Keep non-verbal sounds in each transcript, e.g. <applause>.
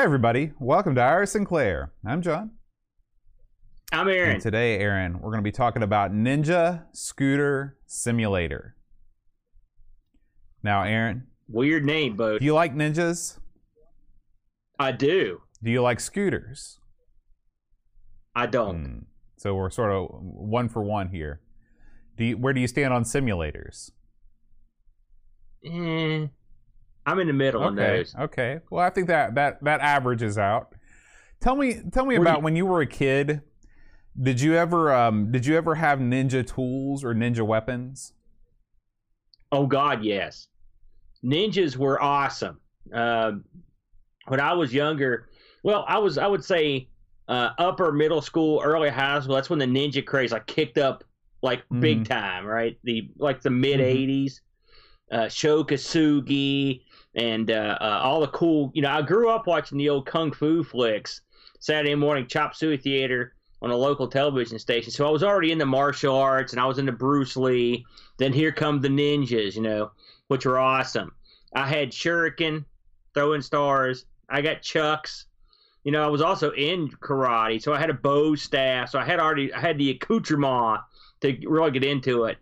Hi, everybody. Welcome to Our Sinclair. I'm John. I'm Aaron. And today, Aaron, we're going to be talking about Ninja Scooter Simulator. Now, Aaron, Weird name, but do you like ninjas? I do. Do you like scooters? I don't. Hmm. So we're sort of one for one here. Do you, where do you stand on simulators? Eh, I'm in the middle on Okay. those. Okay. Well, I think that that that averages out. Tell me tell me Were about you- when you were a kid. Did you ever um did you ever have ninja tools or ninja weapons? Oh God, yes. Ninjas were awesome. Um when I was younger, well, I was I would say uh, upper middle school, early high school. That's when the ninja craze like kicked up like big time, right? The like the mid '80s, uh, Sho Kosugi, and uh, uh, all the cool. You know, I grew up watching the old kung fu flicks. Saturday morning chop suey theater on a local television station. So I was already into martial arts, and I was into Bruce Lee. Then here come the ninjas, you know, which were awesome. I had shuriken, throwing stars. I got chucks. You know, I was also in karate, so I had a bow staff. So I had already I had the accoutrement to really get into it.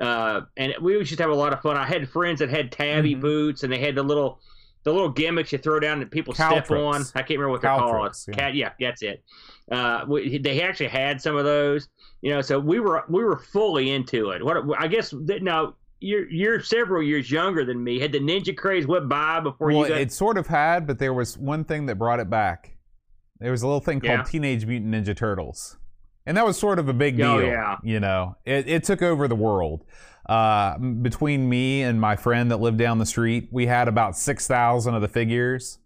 Uh, and we used to have a lot of fun. I had friends that had tabi Mhm. boots, and they had the little the little gimmicks you throw down that people step on. I can't remember what they're called. Yeah. Cat, yeah, that's it. Uh, we, they actually had some of those. You know, so we were we were fully into it. What I guess that now you're you're several years younger than me. Had the ninja craze went by before well, you got? it sort of had, but there was one thing that brought it back. There was a little thing called Yeah. Teenage Mutant Ninja Turtles, and that was sort of a big deal. Oh, yeah. You know, it, it took over the world. Uh, between me and my friend that lived down the street, we had about six thousand of the figures.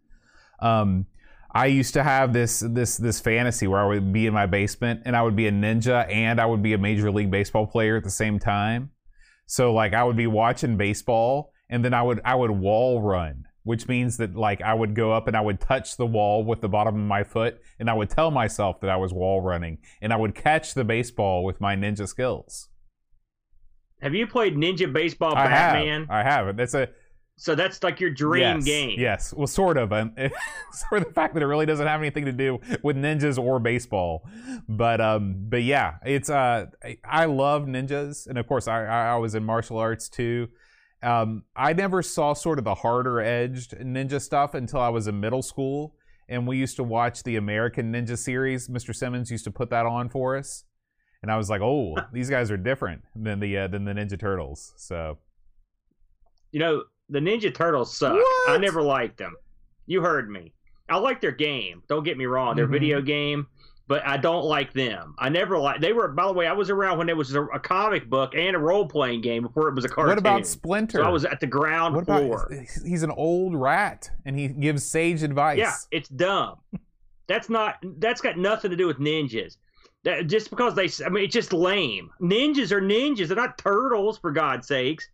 Um, I used to have this this this fantasy where I would be in my basement and I would be a ninja and I would be a major league baseball player at the same time. So like I would be watching baseball and then I would I would wall run, which means that like I would go up and I would touch the wall with the bottom of my foot and I would tell myself that I was wall running and I would catch the baseball with my ninja skills. have you played Ninja Baseball I Batman? have. I have. That's a So that's like your dream yes, game. Yes, well, sort of. Um, <laughs> sort of the fact that it really doesn't have anything to do with ninjas or baseball, but um, but yeah, it's uh, I- love ninjas, and of course, I I was in martial arts too. Um, I never saw sort of the harder edged ninja stuff until I was in middle school, and we used to watch the American Ninja series. Mr. Simmons used to put that on for us, and I was like, oh, <laughs> these guys are different than the uh, than the Ninja Turtles. So You know, the Ninja Turtles suck. What? I never liked them. You heard me. I like their game. Don't get me wrong. Their Mhm. video game, but I don't like them. I never like. They were. By the way, I was around when there was a, a comic book and a role playing game before it was a cartoon. what about Splinter? So I was at the ground What about floor. he's an old rat and he gives sage advice. Yeah, it's dumb. That's not. That's got nothing to do with ninjas. That, just because they, I mean, it's just lame. Ninjas are ninjas. They're not turtles, for God's sakes.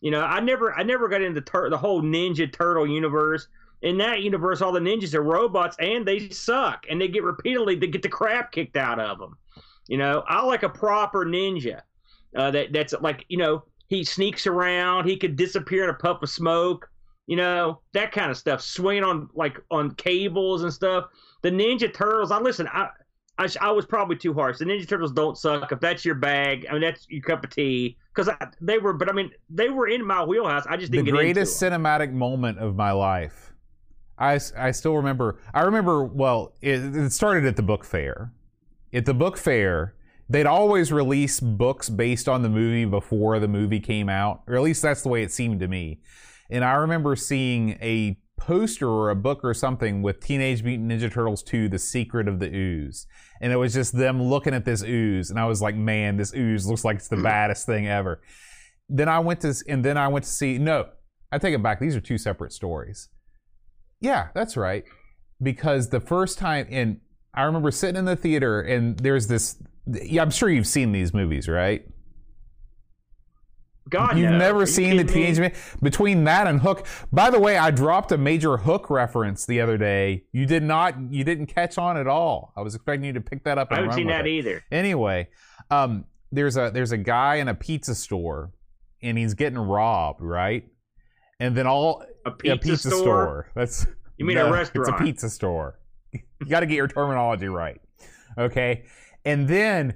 You know, I never, I never got into tur- the whole Ninja Turtle universe. In that universe, all the ninjas are robots, and they suck, and they get repeatedly, they get the crap kicked out of them. You know, I like a proper ninja. Uh, that that's like, you know, he sneaks around, he could disappear in a puff of smoke you know that kind of stuff swinging on like on cables and stuff the ninja turtles i listen i I, sh- I was probably too harsh. The Ninja Turtles don't suck. If that's your bag, I mean that's your cup of tea. Because they were, but I mean they were in my wheelhouse. I just the didn't get greatest cinematic moment of my life. I, I still remember. I remember. Well, it, it started at the book fair. At the book fair, they'd always release books based on the movie before the movie came out, or at least that's the way it seemed to me. And I remember seeing a poster or a book or something with Teenage Mutant Ninja Turtles 2: The Secret of the Ooze, and it was just them looking at this ooze, and I was like, man, this ooze looks like it's the hmm. baddest thing ever. Then I went to, and then I went to see. No, I take it back. These are two separate stories. Yeah, that's right. Because the first time, and I remember sitting in the theater, and there's this. Yeah, I'm sure you've seen these movies, right? God, You've no. Never you seen the? Teenage Mutant between that and Hook. By the way, I dropped a major Hook reference the other day. You did not. You didn't catch on at all. I was expecting you to pick that up. I haven't seen that it. either. Anyway, um, there's a there's a guy in a pizza store, and he's getting robbed, right? And then all A yeah, pizza, store. That's You mean No, a restaurant? It's a pizza store. <laughs> you got to get your terminology right. Okay. And then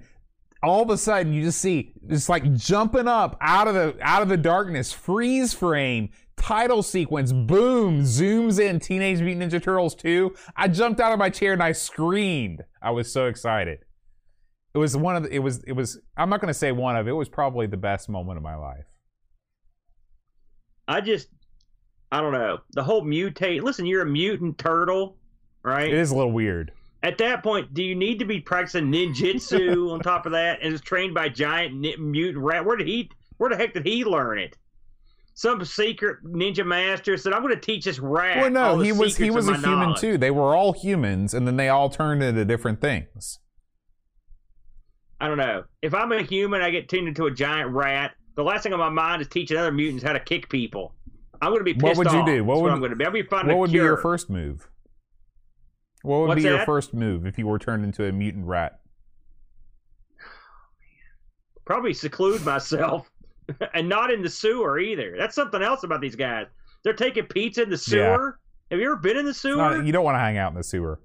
all of a sudden you just see it's like jumping up out of the out of the darkness, freeze frame, title sequence, boom, zooms in Teenage Mutant Ninja Turtles 2. I jumped out of my chair and I screamed. I was so excited. It was one of the, it was it was I'm not going to say one of it was probably the best moment of my life. I just, I don't know. The whole mutate. Listen, you're a mutant turtle, right? It is a little weird. At that point, do you need to be practicing ninjutsu <laughs> on top of that, and is trained by giant mutant rat? Where did he? Where the heck did he learn it? Some secret ninja master said, "I'm going to teach this rat." Well, no, he was he was a human knowledge." too. They were all humans, and then they all turned into different things. I don't know. If I'm a human, I get turned into a giant rat. The last thing on my mind is teaching other mutants how to kick people. I'm going to be pissed What would you off. do? What That's would- I'm going to be? I'll be finding What would be your first move? What would What's be your that? first move if you were turned into a mutant rat? Probably seclude myself, <laughs> and not in the sewer either. That's something else about these guys. They're taking pizza in the Yeah. sewer. Have you ever been in the sewer? not- you don't want to hang out in the sewer.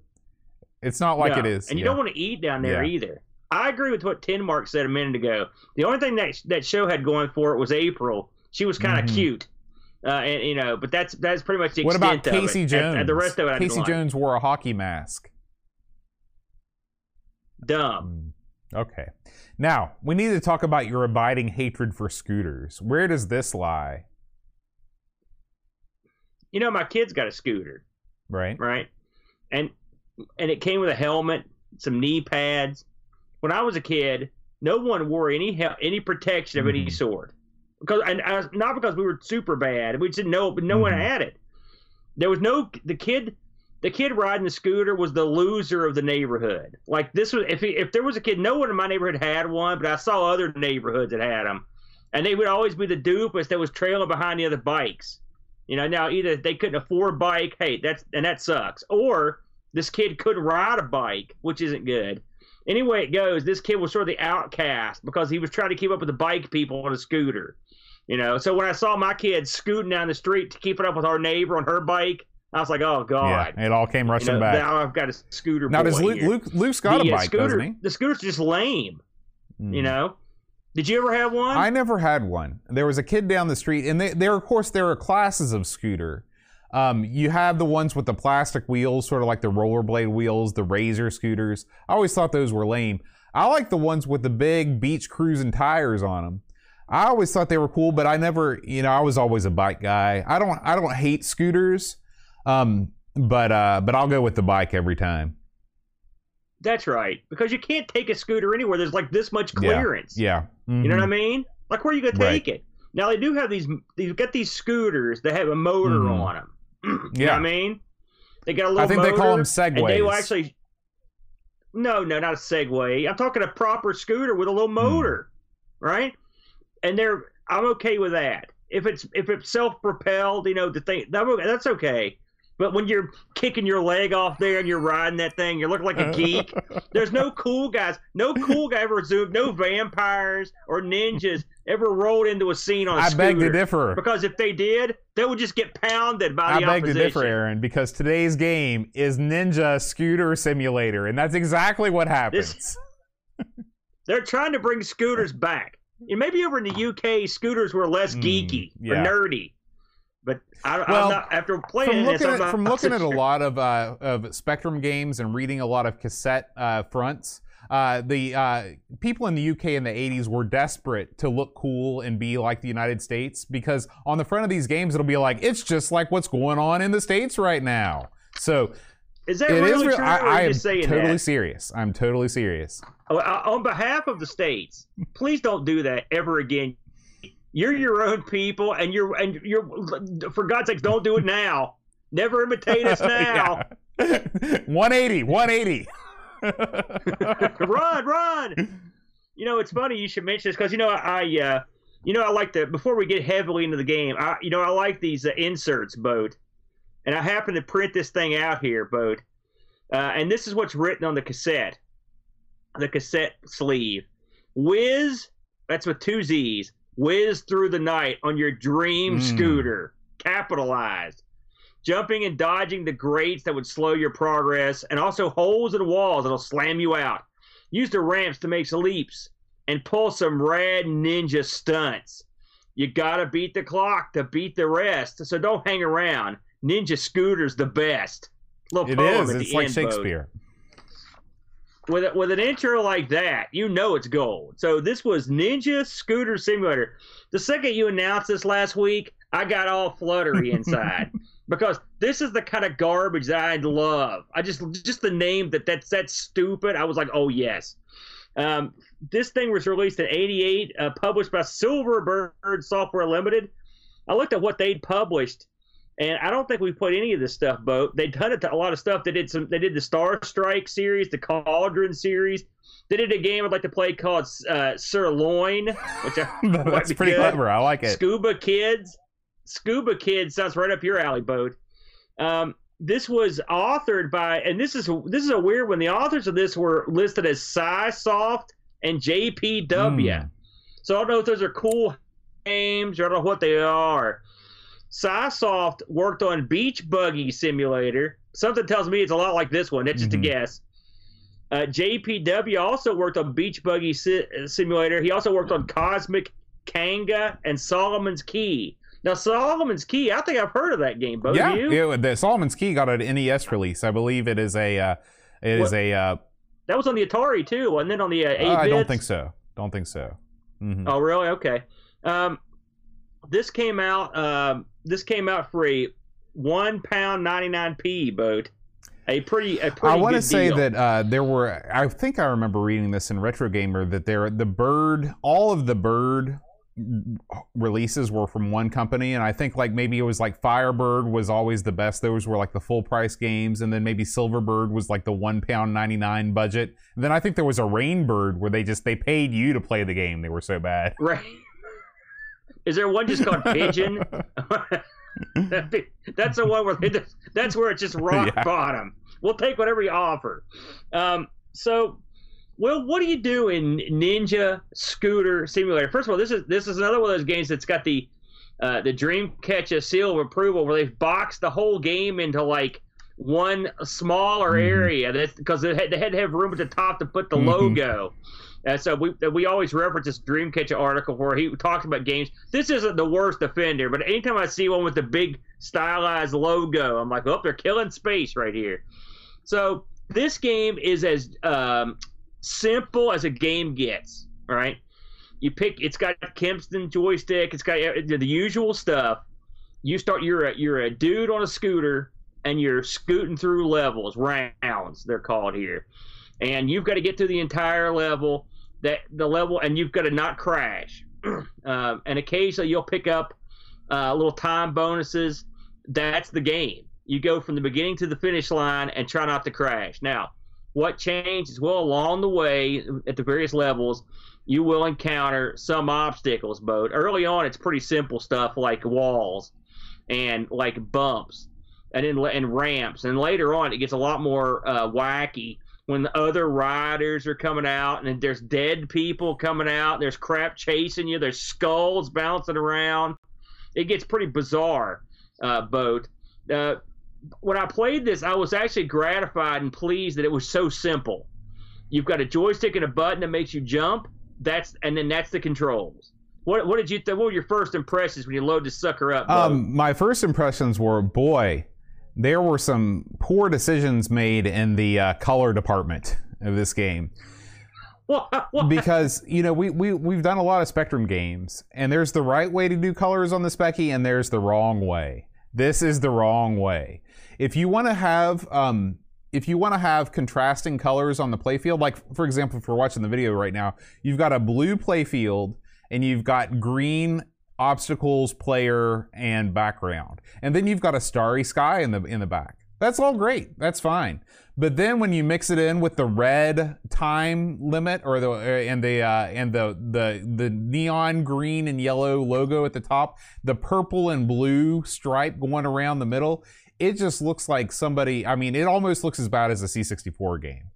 It's not like No. it is. and you yeah. don't want to eat down there Yeah. either. I agree with what Tin Mark said a minute ago. The only thing that that show had going for it was April. She was kind of Mhm. cute, uh, and you know, but that's that's pretty much the What extent about Casey of it. And- Jones? And, the rest of it, I Casey like. Jones wore a hockey mask. dumb. Mm, Okay. Now, we need to talk about your abiding hatred for scooters. Where does this lie? You know, my kid's got a scooter, Right? right? And and it came with a helmet, some knee pads. When I was a kid, no one wore any any protection of any Mhm. sort because and I, not because we were super bad. We just didn't know, but no one Mhm. had it. There was no the kid. The kid riding the scooter was the loser of the neighborhood. Like this was if he, if there was a kid, no one in my neighborhood had one, but I saw other neighborhoods that had them, and they would always be the doofus that was trailing behind the other bikes. You know, now either they couldn't afford a bike, hey, that's and that sucks, or this kid couldn't ride a bike, which isn't good. Anyway, it goes. This kid was sort of the outcast because he was trying to keep up with the bike people on a scooter. You know, so when I saw my kid scooting down the street to keep it up with our neighbor on her bike, I was like, "Oh God!" Yeah. It all came You rushing know, back. now I've got a scooter. now, does Luke, here. Luke Luke's got the, a bike, scooter, doesn't he? The scooter's just lame. Mm. You know. Did you ever have one? I never had one. There was a kid down the street, and they, there, of course, there are classes of scooter. Um, you have the ones with the plastic wheels, sort of like the rollerblade wheels, the razor scooters. I always thought those were lame. I like the ones with the big beach cruising tires on them. I always thought they were cool, but I never, you know, I was always a bike guy. I don't, I don't hate scooters, um, but uh, but I'll go with the bike every time. That's right, because you can't take a scooter anywhere. There's like this much clearance. Yeah, Yeah. You know what I mean? Like where are you gonna Right. take it? Now they do have these. They've got these scooters that have a motor Mhm. on them. <clears throat> you know Yeah. what I mean? They got a little. I think they call them And they will segways. actually. No, no, not a Segway. I'm talking a proper scooter with a little Hmm. motor, right? And they're. I'm okay with that. If it's if it's self propelled, you know, the thing that, that's okay. But when you're kicking your leg off there and you're riding that thing, you're looking like a geek. <laughs> There's no cool guys. No cool guy ever zoomed. No vampires or ninjas ever rolled into a scene on a I scooter. beg to differ. Because if they did, they would just get pounded by I the opposition. I beg to differ, Aaron, because today's game is Ninja Scooter Simulator, and that's exactly what happens. <laughs> They're trying to bring scooters back. And maybe over in the UK, scooters were less Mm, geeky yeah. or nerdy. But I, Well, I'm not, after playing from this, looking I'm at from looking at a <laughs> lot of uh, of Spectrum games and reading a lot of cassette uh, fronts, uh, the uh, people in the UK in the 80s were desperate to look cool and be like the United States because on the front of these games it'll be like it's just like what's going on in the states right now. So Is that is really real. true? I, I am totally that? serious. I'm totally serious. Oh, on behalf of the states, please don't do that ever again. You're your own people, and you're and you're for God's sakes, don't do it now. Never imitate us <laughs> now. Yeah. 180, 180. <laughs> run, run. You know, it's funny you should mention this because you know I, uh, you know I like the before we get heavily into the game. I, you know, I like these uh, inserts, boat, and I happen to print this thing out here, boat, uh, and this is what's written on the cassette, the cassette sleeve. Whiz, that's with two Z's. Whiz through the night on your dream Mm. scooter, capitalized. jumping and dodging the grates that would slow your progress, and also holes in walls that'll slam you out. Use the ramps to make some leaps and pull some rad ninja stunts. You gotta beat the clock to beat the rest, so don't hang around. Ninja Scooter's the best. Little it is. It's like Shakespeare. With with an intro like that, you know it's gold. So this was Ninja Scooter Simulator. The second you announced this last week, I got all fluttery <laughs> inside because this is the kind of garbage that I love. I just just the name that that's that stupid. I was like, oh yes. Um, this thing was released in '88, uh, published by Silverbird Software Limited. I looked at what they'd published, and I don't think we put any of this stuff. Boat they'd done it to a lot of stuff. They did some. They did the Star Strike series, the Cauldron series. They did a game I'd like to play called uh, Sirloin, which I, <laughs> that's pretty good. clever. I like it. Scuba Kids. Scuba Kids sounds right up your alley, boat. Um, this was authored by, and this is this is a weird one. The authors of this were listed as SciSoft and JPW. Mm. So I don't know if those are cool names or I don't know what they are. SciSoft worked on Beach Buggy Simulator. Something tells me it's a lot like this one. That's just mm-hmm. a guess. Uh, JPW also worked on Beach Buggy si- Simulator. He also worked on Cosmic Kanga and Solomon's Key. Now, Solomon's Key, I think I've heard of that game. Both yeah, you? the Solomon's Key got an NES release. I believe it is a. Uh, it what? is a. Uh, that was on the Atari too, and then on the uh, 8 I don't think so. Don't think so. Mm-hmm. Oh, really? Okay. Um, this came out. Um, this came out for a one pound ninety nine p boat. A pretty, a pretty. I want to say deal. that uh, there were. I think I remember reading this in Retro Gamer that there the bird, all of the bird releases were from one company and i think like maybe it was like firebird was always the best those were like the full price games and then maybe silverbird was like the one pound 99 budget and then i think there was a rainbird where they just they paid you to play the game they were so bad right is there one just called pigeon <laughs> <laughs> that's the one where they that's where it's just rock yeah. bottom we'll take whatever you offer um, so well, what do you do in Ninja Scooter Simulator? First of all, this is this is another one of those games that's got the uh, the Dreamcatcher seal of approval, where they've boxed the whole game into like one smaller mm-hmm. area. That's because they had, they had to have room at the top to put the mm-hmm. logo. And so we we always reference this Dreamcatcher article where he talks about games. This isn't the worst offender, but anytime I see one with the big stylized logo, I'm like, oh, they're killing space right here. So this game is as um, simple as a game gets. All right, you pick. It's got Kempston joystick. It's got the usual stuff. You start. You're a you're a dude on a scooter, and you're scooting through levels, rounds they're called here, and you've got to get through the entire level. That the level, and you've got to not crash. <clears throat> um, and occasionally you'll pick up uh, little time bonuses. That's the game. You go from the beginning to the finish line and try not to crash. Now, what changes? Well, along the way, at the various levels, you will encounter some obstacles. But early on, it's pretty simple stuff like walls and like bumps and then and ramps. And later on, it gets a lot more uh, wacky when the other riders are coming out and there's dead people coming out. There's crap chasing you. There's skulls bouncing around. It gets pretty bizarre. Uh, boat. Uh, when I played this, I was actually gratified and pleased that it was so simple. You've got a joystick and a button that makes you jump. That's and then that's the controls. What what did you th- what were your first impressions when you load this sucker up? Um, my first impressions were boy, there were some poor decisions made in the uh, color department of this game. What? What? Because you know we we we've done a lot of Spectrum games, and there's the right way to do colors on the specky and there's the wrong way. This is the wrong way. If you want to have um, if you want to have contrasting colors on the playfield, like for example, if we're watching the video right now, you've got a blue playfield and you've got green obstacles, player, and background, and then you've got a starry sky in the in the back. That's all great. That's fine. But then when you mix it in with the red time limit or the uh, and the uh, and the the the neon green and yellow logo at the top, the purple and blue stripe going around the middle, it just looks like somebody. I mean, it almost looks as bad as a C64 game.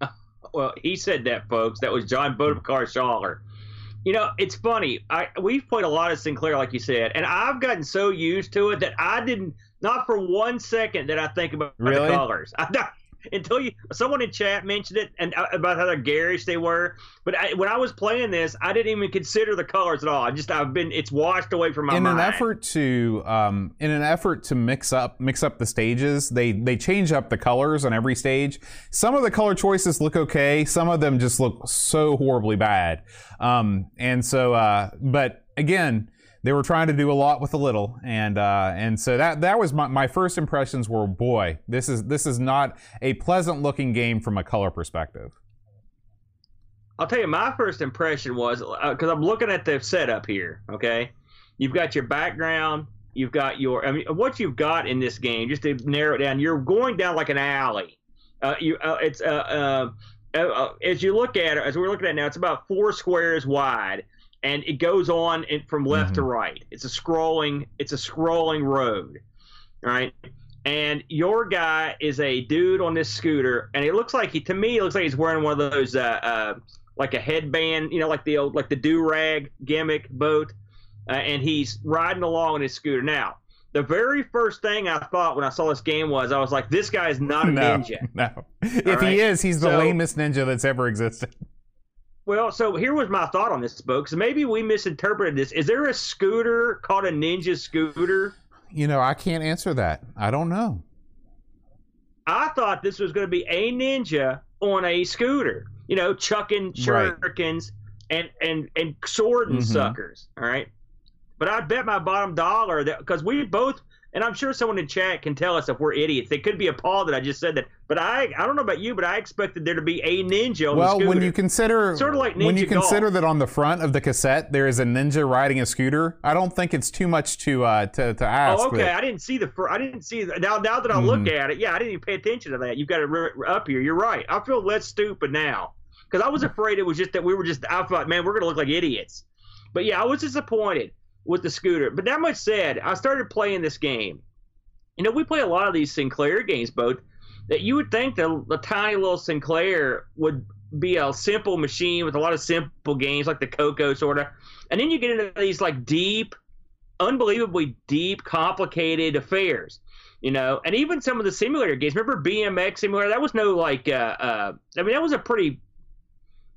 <laughs> Well, he said that, folks. That was John Bodekar Schaller. You know, it's funny. I we've played a lot of Sinclair, like you said, and I've gotten so used to it that I didn't, not for one second, did I think about Really? the colors. <laughs> I, until you, someone in chat mentioned it and uh, about how garish they were. But I, when I was playing this, I didn't even consider the colors at all. I just, I've been, it's washed away from my in mind. an effort to um, in an effort to mix up mix up the stages they they change up the colors on every stage some of the color choices look okay some of them just look so horribly bad um, and so uh, but again they were trying to do a lot with a little and uh, and so that that was my, my first impressions were boy this is this is not a pleasant looking game from a color perspective I'll tell you, my first impression was because I'm looking at the setup here. Okay, you've got your background, you've got your. I mean, what you've got in this game, just to narrow it down, you're going down like an alley. Uh, you, uh, it's uh, uh, uh, uh, as you look at it, as we're looking at it now, it's about four squares wide, and it goes on from left to right. It's a scrolling, it's a scrolling road, all right. And your guy is a dude on this scooter, and it looks like he, to me, it looks like he's wearing one of those, uh, uh, like a headband, you know, like the old, like the do rag gimmick boat, uh, and he's riding along on his scooter. Now, the very first thing I thought when I saw this game was, I was like, this guy is not a <laughs> no ninja. no if right. he is he's the So- lamest ninja that's ever existed Well, so here was my thought on this, folks. Maybe we misinterpreted this. Is there a scooter called a ninja scooter? you know i can't answer that i don't know I thought this was going to be a ninja on a scooter, you know, chucking Right. shurikens and and and swording Mhm. suckers. All right, but I bet my bottom dollar that because we both, and I'm sure someone in chat can tell us if we're idiots. They could be a appalled that I just said that, but I I don't know about you, but I expected there to be a ninja on well the when you consider Sort of like when you Ninja Golf. consider that on the front of the cassette there is a ninja riding a scooter i don't think it's too much to uh to, to ask Oh, okay. that- I didn't see the. fir- I didn't see the, now. Now that I look Mhm. at it, yeah, I didn't even pay attention to that. You've got it r- up here. You're right. I feel less stupid now because I was afraid it was just that we were just. I thought, man, we're gonna look like idiots. But yeah, I was disappointed with the scooter. But that much said, I started playing this game. You know, we play a lot of these Sinclair games, both that you would think the, the tiny little Sinclair would be a simple machine with a lot of simple games like the Coco sort of, and then you get into these like deep unbelievably deep, complicated affairs. You know, and even some of the simulator games. Remember BMX simulator? That was no like. Uh, uh, I mean, that was a pretty.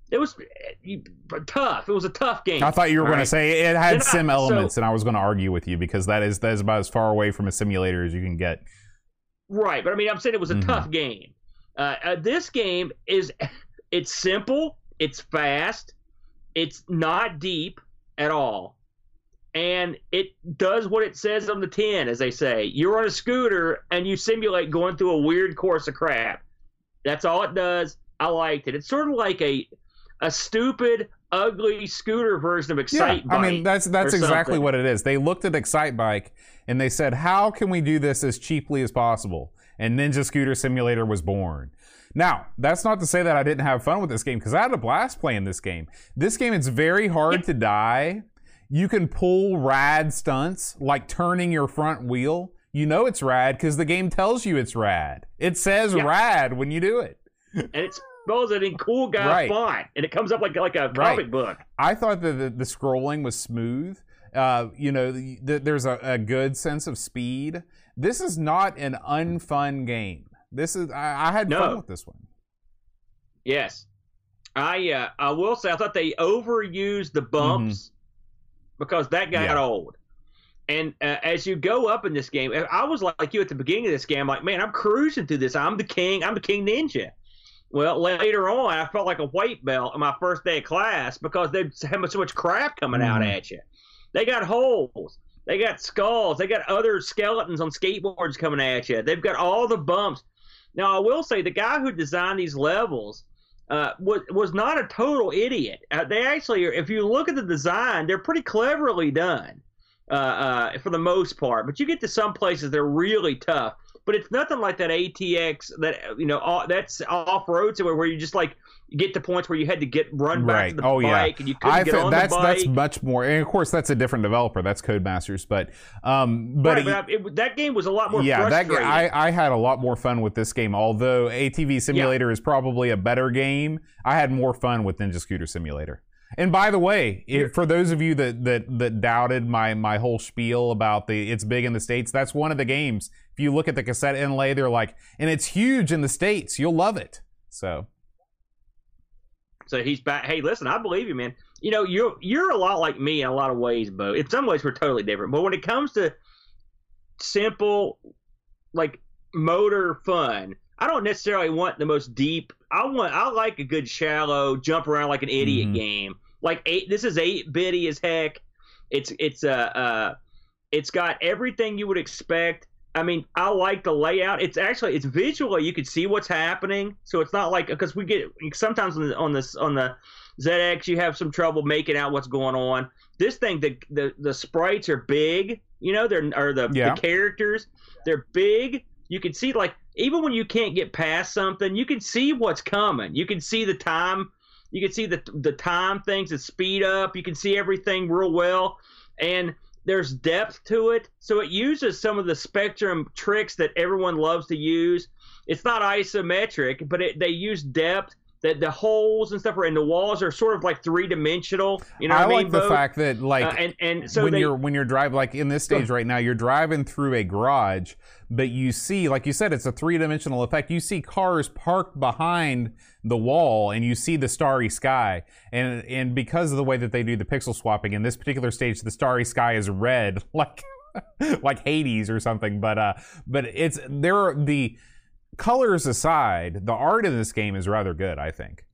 It was uh, tough. It was a tough game. I thought you were going right? to say it had I- sim so- elements, and I was going to argue with you because that is that is about as far away from a simulator as you can get. Right, but I mean, I'm saying it was a Mhm. tough game. Uh, uh, this game is, <laughs> it's simple, it's fast, it's not deep at all, and it does what it says on the tin, as they say. You're on a scooter and you simulate going through a weird course of crap. That's all it does. I liked it. It's sort of like a, a stupid, ugly scooter version of Excite yeah, I mean that's that's exactly something. what it is. They looked at Excitebike and they said, "How can we do this as cheaply as possible?" And Ninja Scooter Simulator was born. Now, that's not to say that I didn't have fun with this game because I had a blast playing this game. This game it's very hard to die. You can pull rad stunts like turning your front wheel. You know it's rad because the game tells you it's rad. It says Yeah. rad when you do it. and it spells it in cool guy Right. font, and it comes up like like a comic Right. book. I thought that the, the scrolling was smooth. Uh, you know, the, the, there's a, a good sense of speed. This is not an unfun game. This is I, I had fun No. with this one. Yes, I uh, I will say I thought they overused the bumps because that got Yeah. old. And uh, as you go up in this game, I was like you at the beginning of this game. Like, man, I'm cruising through this. I'm the king. I'm the king ninja. Well, later on, I felt like a white belt on my first day of class because they had so much crap coming out Mhm. at you. They got holes. They got skulls. They got other skeletons on skateboards coming at you. They've got all the bumps. Now, I will say the guy who designed these levels uh, was was not a total idiot. Uh, they actually, are, if you look at the design, they're pretty cleverly done uh, uh, for the most part. But you get to some places they're really tough. But it's nothing like that ATV that you know all, that's off road somewhere where you just like get to points where you had to get run back Right. to the Oh, yeah. bike and you couldn't I get on that's the bike. that's much more, and of course that's a different developer. That's Codemasters, but um, but right, but I, it, that game was a lot more yeah, that I I had a lot more fun with this game. Although ATV Simulator is probably a better game, I had more fun with Ninja Scooter Simulator. And by the way, if, for those of you that, that that doubted my my whole spiel about the it's big in the states, that's one of the games. If you look at the cassette inlay, they're like, and it's huge in the states. You'll love it. So, so he's back. Hey, listen, I believe you, man. You know, you're you're a lot like me in a lot of ways, Bo. In some ways, we're totally different. But when it comes to simple, like motor fun, I don't necessarily want the most deep. I want I like a good shallow jump around like an idiot Mhm. game. Like eight. This is eight bitty as heck. It's it's uh uh, it's got everything you would expect. I mean, I like the layout. It's actually it's visually you can see what's happening, so it's not like because we get sometimes on the on this on the ZX you have some trouble making out what's going on. This thing the the, the sprites are big, you know, they're or the, Yeah. the characters they're big. You can see like even when you can't get past something, you can see what's coming. You can see the time. You can see the the time things that speed up. You can see everything real well, and there's depth to it. So it uses some of the spectrum tricks that everyone loves to use. It's not isometric, but it, they use depth. That the holes and stuff are and the walls are sort of like three dimensional. You know, I I like mean, the Bo? fact that like Uh, and and so when they, you're when you're driving like in this stage right now you're driving through a garage but you see like you said it's a three-dimensional effect you see cars parked behind the wall and you see the starry sky and and because of the way that they do the pixel swapping in this particular stage the starry sky is red <laughs> like like Hades or something but uh but it's there are the colors aside the art in this game is rather good I think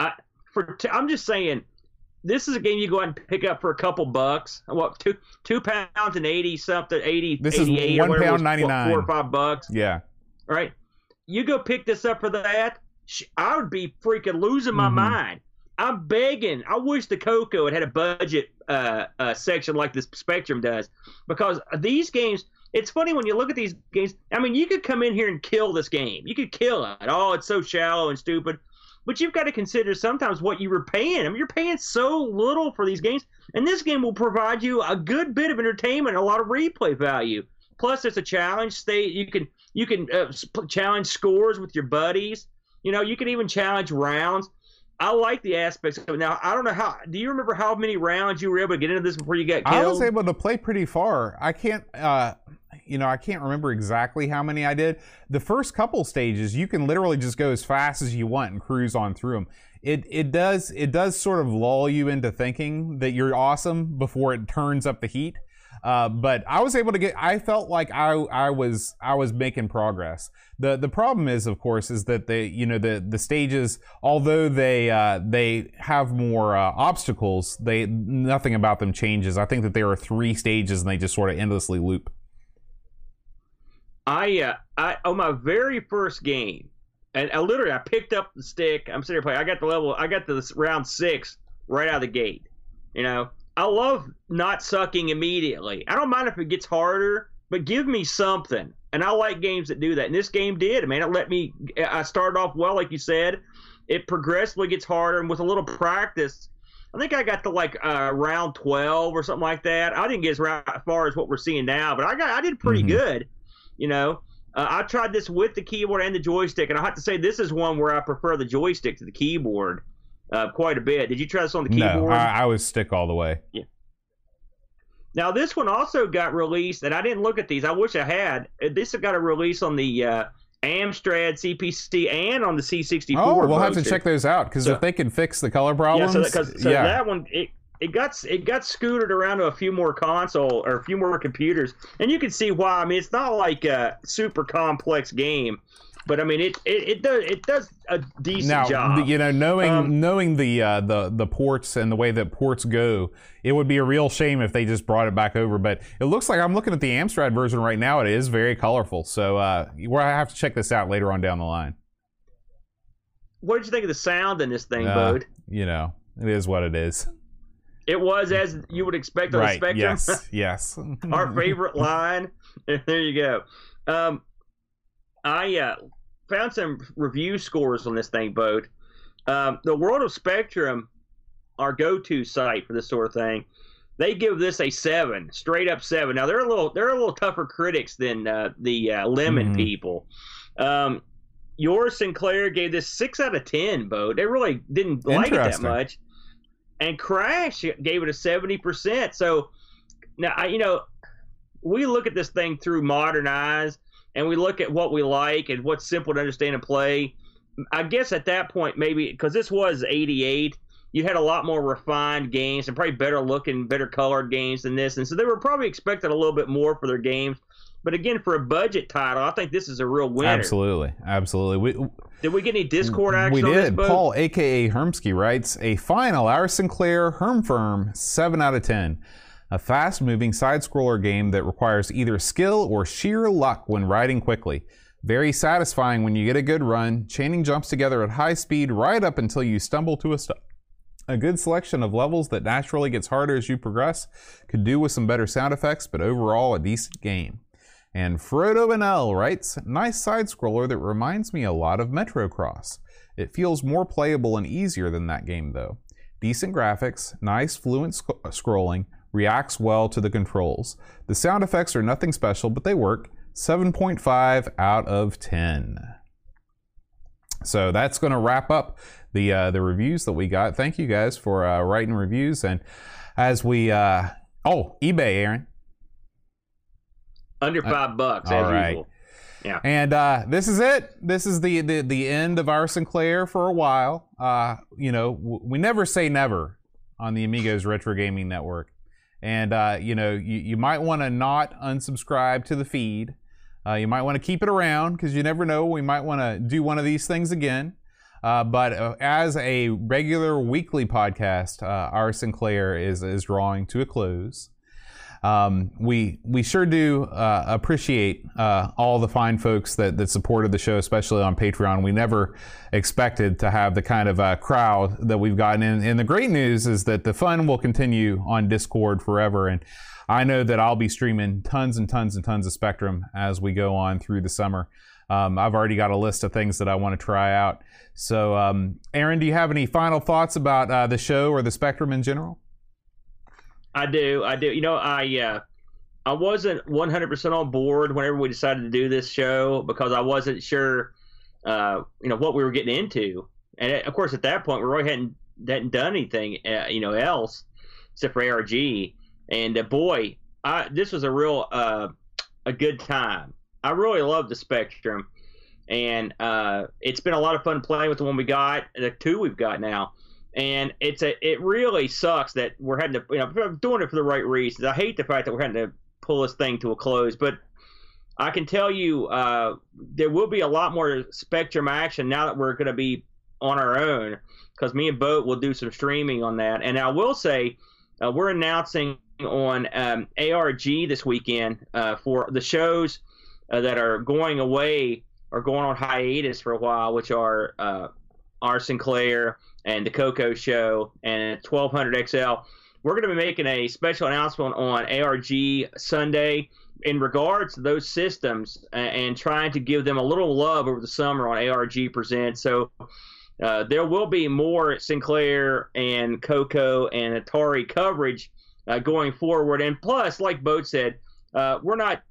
I, for t- I'm just saying, this is a game you go out and pick up for a couple bucks. What two two pounds and eighty something, eighty. This is 88 or one pound what, 99. Four or five bucks, yeah right? You go pick this up for that. I would be freaking losing my Mhm. mind. I'm begging. I wish the Coco had had a budget uh, uh, section like this Spectrum does, because these games. It's funny when you look at these games. I mean, you could come in here and kill this game. You could kill it. Oh, it's so shallow and stupid. But you've got to consider sometimes what you were paying. I mean, you're paying so little for these games, and this game will provide you a good bit of entertainment, a lot of replay value. Plus, it's a challenge state. You can you can uh, challenge scores with your buddies. You know, you can even challenge rounds. I like the aspects of it. Now, I don't know how. Do you remember how many rounds you were able to get into this before you got killed? I was able to play pretty far. I can't, uh, you know, I can't remember exactly how many I did. The first couple stages, you can literally just go as fast as you want and cruise on through them. It it does it does sort of lull you into thinking that you're awesome before it turns up the heat. Uh, but I was able to get. I felt like I I was I was making progress. the The problem is, of course, is that they you know the the stages, although they uh, they have more uh, obstacles, they nothing about them changes. I think that there are three stages and they just sort of endlessly loop. I uh, I on my very first game, and I literally I picked up the stick. I'm sitting here playing. I got the level. I got this round six right out of the gate. You know, I love not sucking immediately. I don't mind if it gets harder, but give me something. And I like games that do that. And this game did. Man, it let me. I started off well, like you said. It progressively gets harder, and with a little practice, I think I got to like uh, round twelve or something like that. I didn't get as far as what we're seeing now, but I got I did pretty Mhm. good. You know, uh, I tried this with the keyboard and the joystick, and I have to say this is one where I prefer the joystick to the keyboard uh, quite a bit. Did you try this on the No, keyboard? I, I was stick all the way. Yeah. Now this one also got released, and I didn't look at these. I wish I had. Uh, This got a release on the uh, Amstrad CPC and on the C64. Oh, we'll have to check those out because So- if they can fix the color Yeah, problems, so, that, so yeah. that one it, it got it got scooted around to a few more console or a few more computers, and you can see why. I mean, it's not like a super complex game, but I mean it it, it does it does a decent now, job. you know, knowing Um, knowing the uh, the the ports and the way that ports go, it would be a real shame if they just brought it back over. But it looks like I'm looking at the Amstrad version right now. It is very colorful, so uh, we'll have to check this out later on down the line. what did you think of the sound in this thing, Uh, Bode? You know, it is what it is. It was as you would expect on right? the Spectrum. Yes. <laughs> Yes. our favorite <laughs> line. <laughs> there you go. Um, I uh, found some review scores on this thing, Bode. Um, the World of Spectrum, our go-to site for this sort of thing, they give this a seven, straight up seven. Now they're a little they're a little tougher critics than uh, the uh, Lemon Mhm. people. Um, your Sinclair gave this six out of ten. Bo, they really didn't like it that much, and Crash gave it a seventy percent. So now, I, you know, we look at this thing through modern eyes, and we look at what we like and what's simple to understand and play. I guess at that point, maybe because this was '88 you had a lot more refined games and probably better looking, better colored games than this. And so they were probably expecting a little bit more for their games. But again, for a budget title, I think this is a real winner. Absolutely, absolutely. We, did we get any Discord action? We did. Paul, aka Hermsky, writes a final Our Sinclair Herm Firm seven out of ten. A fast-moving side-scroller game that requires either skill or sheer luck when riding quickly. Very satisfying when you get a good run, chaining jumps together at high speed right up until you stumble to a stop. A good selection of levels that naturally gets harder as you progress. Could do with some better sound effects, but overall a decent game. And Frodo L writes, nice side scroller that reminds me a lot of Metrocross. It feels more playable and easier than that game though. Decent graphics, nice fluent sc- uh, scrolling, reacts well to the controls. The sound effects are nothing special, but they work. 7.5 out of 10. So that's going to wrap up the uh, the reviews that we got. Thank you guys for uh, writing reviews. And as we, uh, oh, eBay, Aaron. Under uh, five bucks, as right. usual. Yeah. And uh, this is it. This is the, the the end of our Sinclair for a while. Uh, you know, w- we never say never on the Amigos Retro Gaming Network. And uh, you know, you, you might want to not unsubscribe to the feed. Uh, you might want to keep it around because you never know. We might want to do one of these things again. Uh, but uh, as a regular weekly podcast, our Sinclair is is drawing to a close. Um, we we sure do uh, appreciate uh, all the fine folks that, that supported the show, especially on Patreon. We never expected to have the kind of uh, crowd that we've gotten. And, and the great news is that the fun will continue on Discord forever. And I know that I'll be streaming tons and tons and tons of Spectrum as we go on through the summer. Um, I've already got a list of things that I want to try out. So, um, Aaron, do you have any final thoughts about uh, the show or the Spectrum in general? I do. I do. You know, I uh, I wasn't 100% on board whenever we decided to do this show because I wasn't sure, uh, you know, what we were getting into. And of course, at that point, we really hadn't hadn't done anything, uh, you know, else except for ARG. And uh, boy, I this was a real uh, a good time. I really love the Spectrum, and uh, it's been a lot of fun playing with the one we got, the two we've got now and it's a it really sucks that we're having to you know doing it for the right reasons. I hate the fact that we're having to pull this thing to a close, but I can tell you uh, there will be a lot more Spectrum action now that we're going to be on our own because me and Boat will do some streaming on that. And I will say uh, we're announcing on um, ARG this weekend uh, for the shows uh, that are going away or going on hiatus for a while, which are uh, our Sinclair and the Coco Show and 1200 XL. We're going to be making a special announcement on ARG Sunday in regards to those systems and trying to give them a little love over the summer on ARG Presents. So uh, there will be more Sinclair and Coco and Atari coverage uh, going forward. And plus, like Boat said, uh, we're not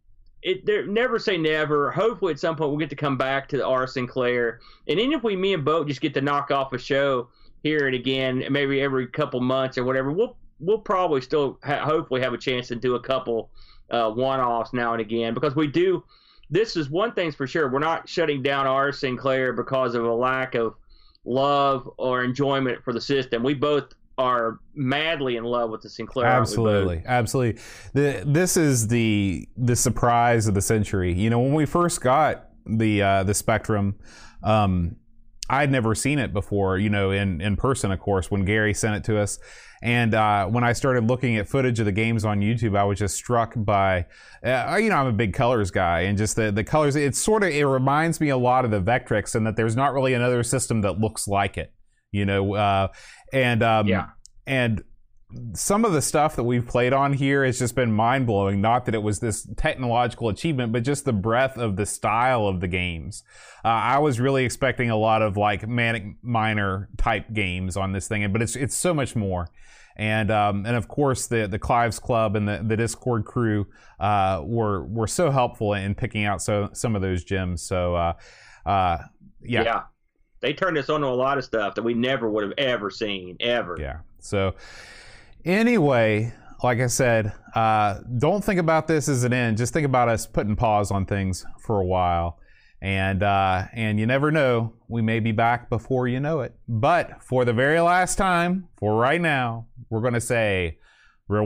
it never say never. Hopefully, at some point, we'll get to come back to the Our Sinclair, and even if we, me and Boat, just get to knock off a show here and again, maybe every couple months or whatever, we'll we'll probably still ha- hopefully have a chance to do a couple uh, one-offs now and again because we do. This is one thing's for sure. We're not shutting down our Sinclair because of a lack of love or enjoyment for the system. We both are madly in love with the Sinclair. Absolutely, absolutely. The, this is the the surprise of the century. You know, when we first got the uh, the Spectrum, um, I'd never seen it before, you know, in, in person, of course, when Gary sent it to us. And uh, when I started looking at footage of the games on YouTube, I was just struck by, uh, you know, I'm a big colors guy, and just the, the colors. It's sort of, it reminds me a lot of the Vectrex, and that there's not really another system that looks like it, you know. Uh, and um, yeah. And some of the stuff that we've played on here has just been mind blowing. Not that it was this technological achievement, but just the breadth of the style of the games. Uh, I was really expecting a lot of like Manic Miner type games on this thing, but it's it's so much more. And um, and of course the the Clives Club and the, the Discord crew uh, were were so helpful in picking out so some of those gems. So. Uh, Uh, yeah. yeah. They turned us on to a lot of stuff that we never would have ever seen, ever. Yeah. So, anyway, like I said, uh, don't think about this as an end. Just think about us putting pause on things for a while. And uh, and you never know, we may be back before you know it. But for the very last time, for right now, we're going to say, rewind.